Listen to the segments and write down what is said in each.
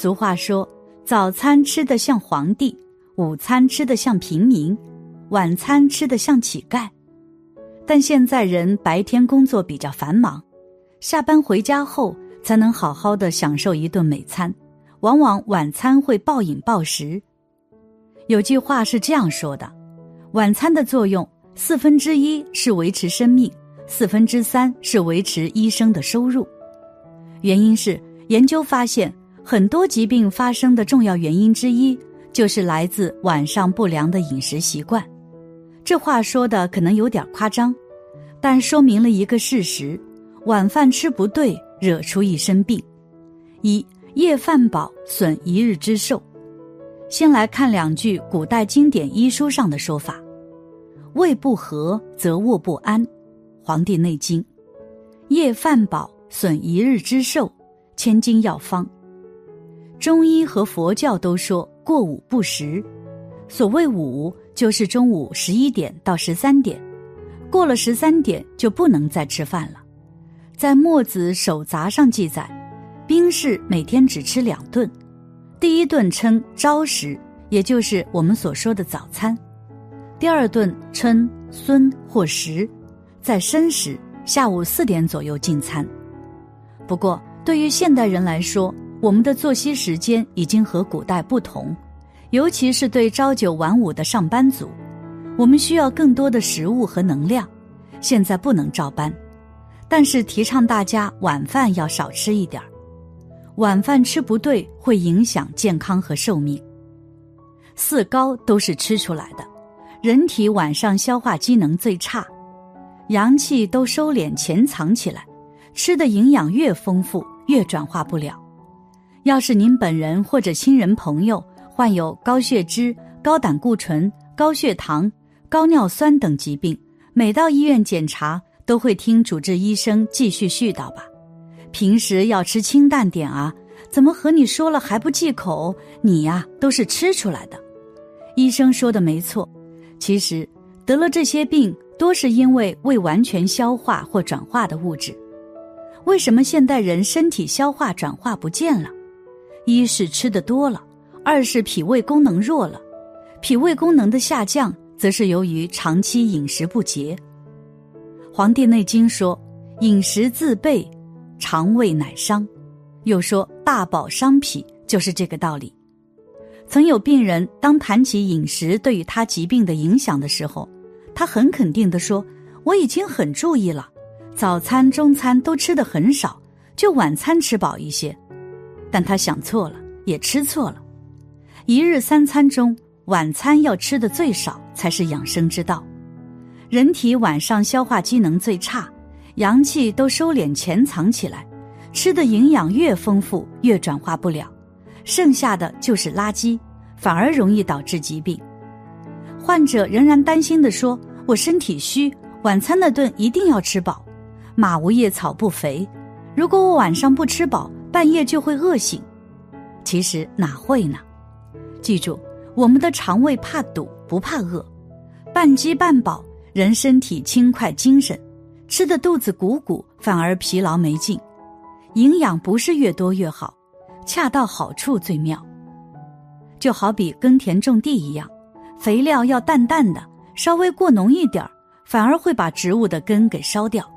俗话说，早餐吃得像皇帝，午餐吃得像平民，晚餐吃得像乞丐。但现在人白天工作比较繁忙，下班回家后才能好好的享受一顿美餐，往往晚餐会暴饮暴食。有句话是这样说的：晚餐的作用四分之一是维持生命，四分之三是维持医生的收入。原因是研究发现，很多疾病发生的重要原因之一就是来自晚上不良的饮食习惯。这话说的可能有点夸张，但说明了一个事实：晚饭吃不对，惹出一身病。一夜饭饱，损一日之寿。先来看两句古代经典医书上的说法：胃不和则卧不安，《黄帝内经》；夜饭饱损一日之寿，千金药方。中医和佛教都说过午不食，所谓午。就是中午十一点到十三点，过了十三点就不能再吃饭了。在《墨子手札》上记载，兵士每天只吃两顿，第一顿称朝食，也就是我们所说的早餐；第二顿称孙或食，在申时下午四点左右进餐。不过，对于现代人来说，我们的作息时间已经和古代不同。尤其是对朝九晚五的上班族，我们需要更多的食物和能量。现在不能照搬，但是提倡大家晚饭要少吃一点儿。晚饭吃不对会影响健康和寿命。四高都是吃出来的，人体晚上消化机能最差，阳气都收敛潜藏起来，吃的营养越丰富越转化不了。要是您本人或者亲人朋友，患有高血脂、高胆固醇、高血糖、高尿酸等疾病，每到医院检查都会听主治医生继续絮叨吧。平时要吃清淡点啊，怎么和你说了还不忌口？你呀都是吃出来的。医生说的没错，其实得了这些病多是因为未完全消化或转化的物质。为什么现代人身体消化转化不见了？一是吃的多了。二是脾胃功能弱了，脾胃功能的下降，则是由于长期饮食不节。《黄帝内经》说：“饮食自备，肠胃乃伤。”又说：“大饱伤脾”，就是这个道理。曾有病人当谈起饮食对于他疾病的影响的时候，他很肯定地说：“我已经很注意了，早餐、中餐都吃的很少，就晚餐吃饱一些。”但他想错了，也吃错了。一日三餐中，晚餐要吃的最少才是养生之道。人体晚上消化机能最差，阳气都收敛潜藏起来，吃的营养越丰富越转化不了，剩下的就是垃圾，反而容易导致疾病。患者仍然担心地说：“我身体虚，晚餐那顿一定要吃饱。马无夜草不肥，如果我晚上不吃饱，半夜就会饿醒。”其实哪会呢？记住，我们的肠胃怕堵不怕饿，半饥半饱，人身体轻快精神；吃的肚子鼓鼓，反而疲劳没劲。营养不是越多越好，恰到好处最妙。就好比耕田种地一样，肥料要淡淡的，稍微过浓一点儿反而会把植物的根给烧掉。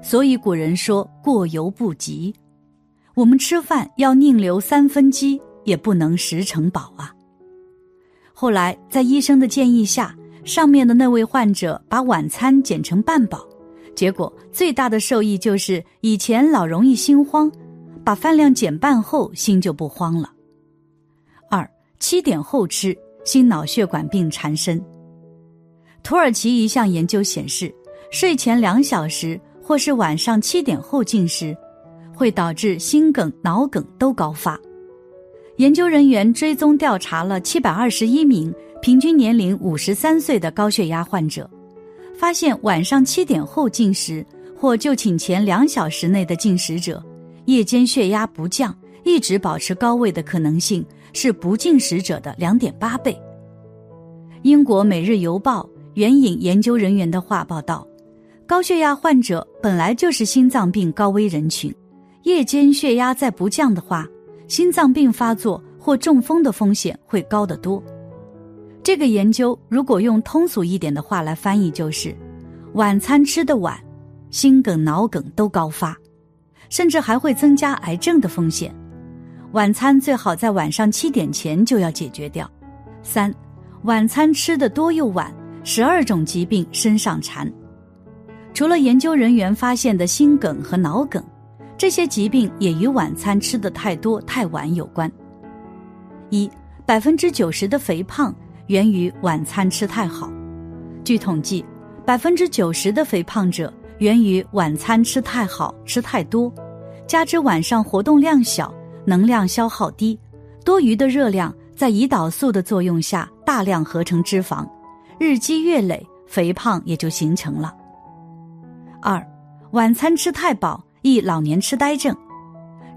所以古人说过犹不及。我们吃饭要宁留三分饥。也不能十成饱啊。后来在医生的建议下，上面的那位患者把晚餐减成半饱，结果最大的受益就是以前老容易心慌，把饭量减半后心就不慌了。二七点后吃，心脑血管病缠身。土耳其一项研究显示，睡前两小时或是晚上七点后进食，会导致心梗、脑梗都高发。研究人员追踪调查了七百二十一名平均年龄五十三岁的高血压患者，发现晚上七点后进食或就寝前两小时内的进食者，夜间血压不降，一直保持高位的可能性是不进食者的两点八倍。英国《每日邮报》援引研究人员的话报道，高血压患者本来就是心脏病高危人群，夜间血压再不降的话。心脏病发作或中风的风险会高得多。这个研究如果用通俗一点的话来翻译，就是晚餐吃的晚，心梗、脑梗都高发，甚至还会增加癌症的风险。晚餐最好在晚上七点前就要解决掉。三，晚餐吃的多又晚，十二种疾病身上缠。除了研究人员发现的心梗和脑梗，这些疾病也与晚餐吃的太多太晚有关。一，百分之九十的肥胖源于晚餐吃太好。据统计，百分之九十的肥胖者源于晚餐吃太好、吃太多，加之晚上活动量小。能量消耗低，多余的热量在胰岛素的作用下大量合成脂肪，日积月累，肥胖也就形成了。二，晚餐吃太饱易老年痴呆症。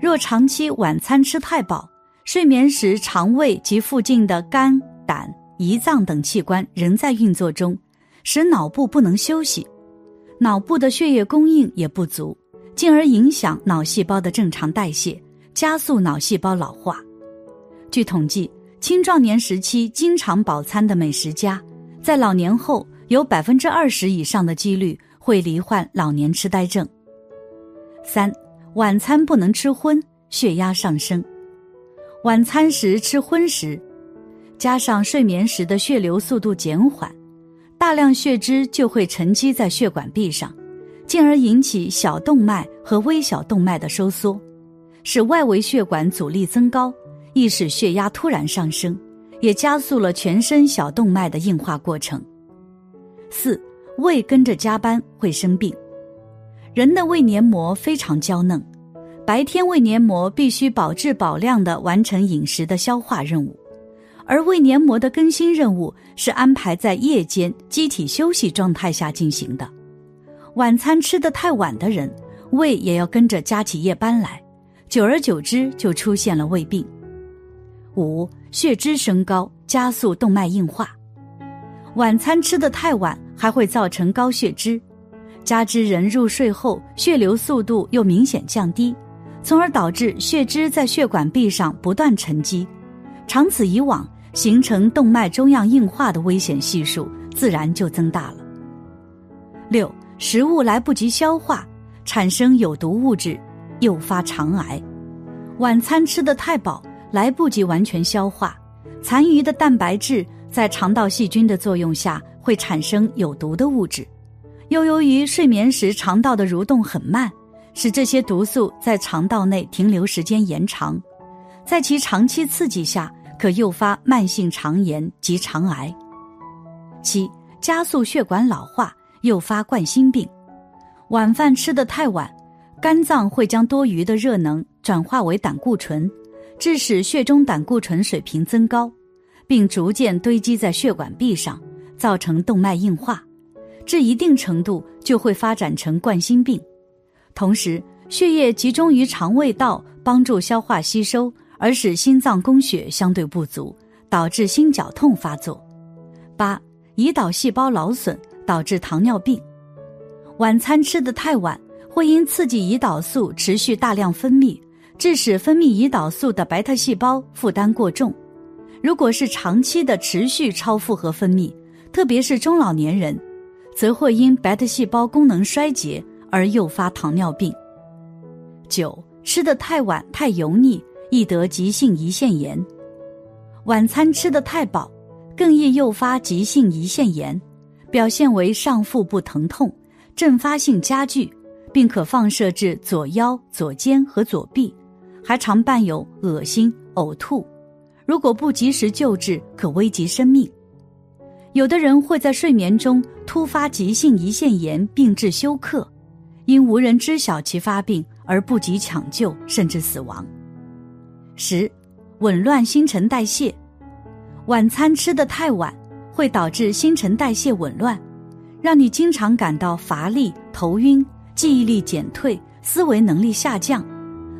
若长期晚餐吃太饱，睡眠时肠胃及附近的肝、胆、胰脏等器官仍在运作中，使脑部不能休息，脑部的血液供应也不足，进而影响脑细胞的正常代谢。加速脑细胞老化。据统计，青壮年时期经常饱餐的美食家，在老年后有百分之二十以上的几率会罹患老年痴呆症。三，晚餐不能吃荤，血压上升。晚餐时吃荤食，加上睡眠时的血流速度减缓，大量血脂就会沉积在血管壁上，进而引起小动脉和微小动脉的收缩。使外围血管阻力增高，易使血压突然上升，也加速了全身小动脉的硬化过程。四，胃跟着加班会生病。人的胃黏膜非常娇嫩，白天胃黏膜必须保质保量的完成饮食的消化任务，而胃黏膜的更新任务是安排在夜间机体休息状态下进行的。晚餐吃得太晚的人，胃也要跟着加起夜班来。久而久之，就出现了胃病。五、血脂升高，加速动脉硬化。晚餐吃的太晚，还会造成高血脂，加之人入睡后血流速度又明显降低，从而导致血脂在血管壁上不断沉积，长此以往，形成动脉粥样硬化的危险系数自然就增大了。六、食物来不及消化，产生有毒物质。诱发肠癌，晚餐吃的太饱，来不及完全消化，残余的蛋白质在肠道细菌的作用下会产生有毒的物质，又由于睡眠时肠道的蠕动很慢，使这些毒素在肠道内停留时间延长，在其长期刺激下，可诱发慢性肠炎及肠癌。七，加速血管老化，诱发冠心病，晚饭吃得太晚。肝脏会将多余的热能转化为胆固醇，致使血中胆固醇水平增高，并逐渐堆积在血管壁上，造成动脉硬化，至一定程度就会发展成冠心病。同时，血液集中于肠胃道，帮助消化吸收，而使心脏供血相对不足，导致心绞痛发作。八、胰岛细胞劳损导致糖尿病。晚餐吃得太晚。会因刺激胰岛素持续大量分泌，致使分泌胰岛素的白特细胞负担过重。如果是长期的持续超负荷分泌，特别是中老年人，则会因白的细胞功能衰竭而诱发糖尿病。九，吃的太晚太油腻，易得急性胰腺炎。晚餐吃的太饱，更易诱发急性胰腺炎，表现为上腹部疼痛，阵发性加剧。并可放射至左腰、左肩和左臂，还常伴有恶心、呕吐。如果不及时救治，可危及生命。有的人会在睡眠中突发急性胰腺炎，并致休克，因无人知晓其发病而不及抢救，甚至死亡。十，紊乱新陈代谢，晚餐吃得太晚，会导致新陈代谢紊乱，让你经常感到乏力、头晕。记忆力减退，思维能力下降，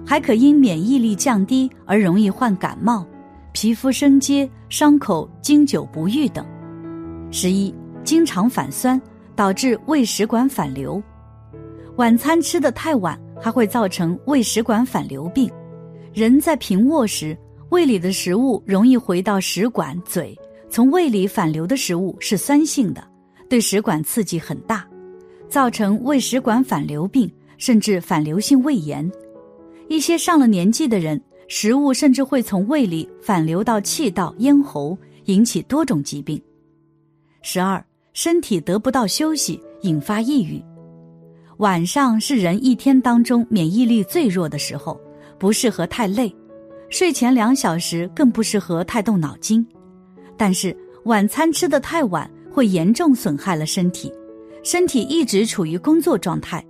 还可因免疫力降低而容易患感冒、皮肤生疖、伤口经久不愈等。十一，经常反酸，导致胃食管反流。晚餐吃的太晚，还会造成胃食管反流病，人在平卧时，胃里的食物容易回到食管、嘴，从胃里反流的食物是酸性的，对食管刺激很大，造成胃食管反流病，甚至反流性胃炎。一些上了年纪的人，食物甚至会从胃里反流到气道、咽喉，引起多种疾病。十二，身体得不到休息，引发抑郁。晚上是人一天当中免疫力最弱的时候，不适合太累，睡前两小时更不适合太动脑筋。但是晚餐吃得太晚，会严重损害了身体，身体一直处于工作状态，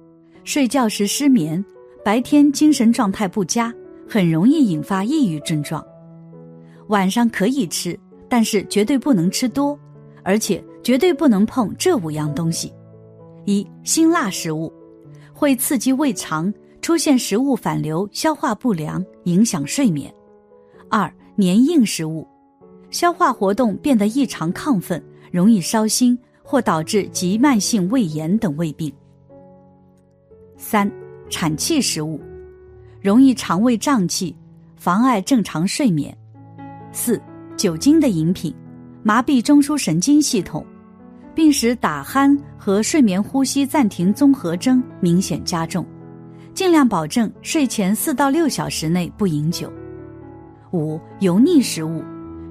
睡觉时失眠。白天精神状态不佳，很容易引发抑郁症状。晚上可以吃，但是绝对不能吃多，而且绝对不能碰这五样东西：一、辛辣食物，会刺激胃肠，出现食物反流、消化不良，影响睡眠；二、黏硬食物，消化活动变得异常亢奋，容易烧心或导致急慢性胃炎等胃病；三。产气食物，容易肠胃胀气，妨碍正常睡眠。四、酒精的饮品，麻痹中枢神经系统，并使打鼾和睡眠呼吸暂停综合征明显加重。尽量保证睡前四到六小时内不饮酒。五、油腻食物，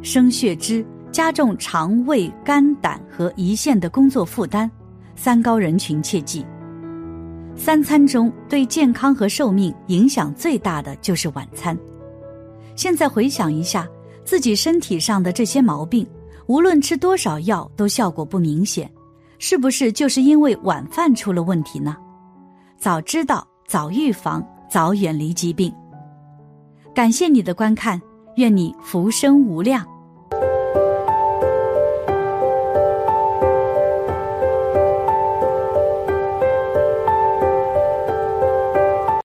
生血脂，加重肠胃、肝胆和胰腺的工作负担。三高人群切记。三餐中对健康和寿命影响最大的就是晚餐。现在回想一下自己身体上的这些毛病，无论吃多少药都效果不明显，是不是就是因为晚饭出了问题呢？早知道，早预防，早远离疾病。感谢你的观看，愿你福生无量。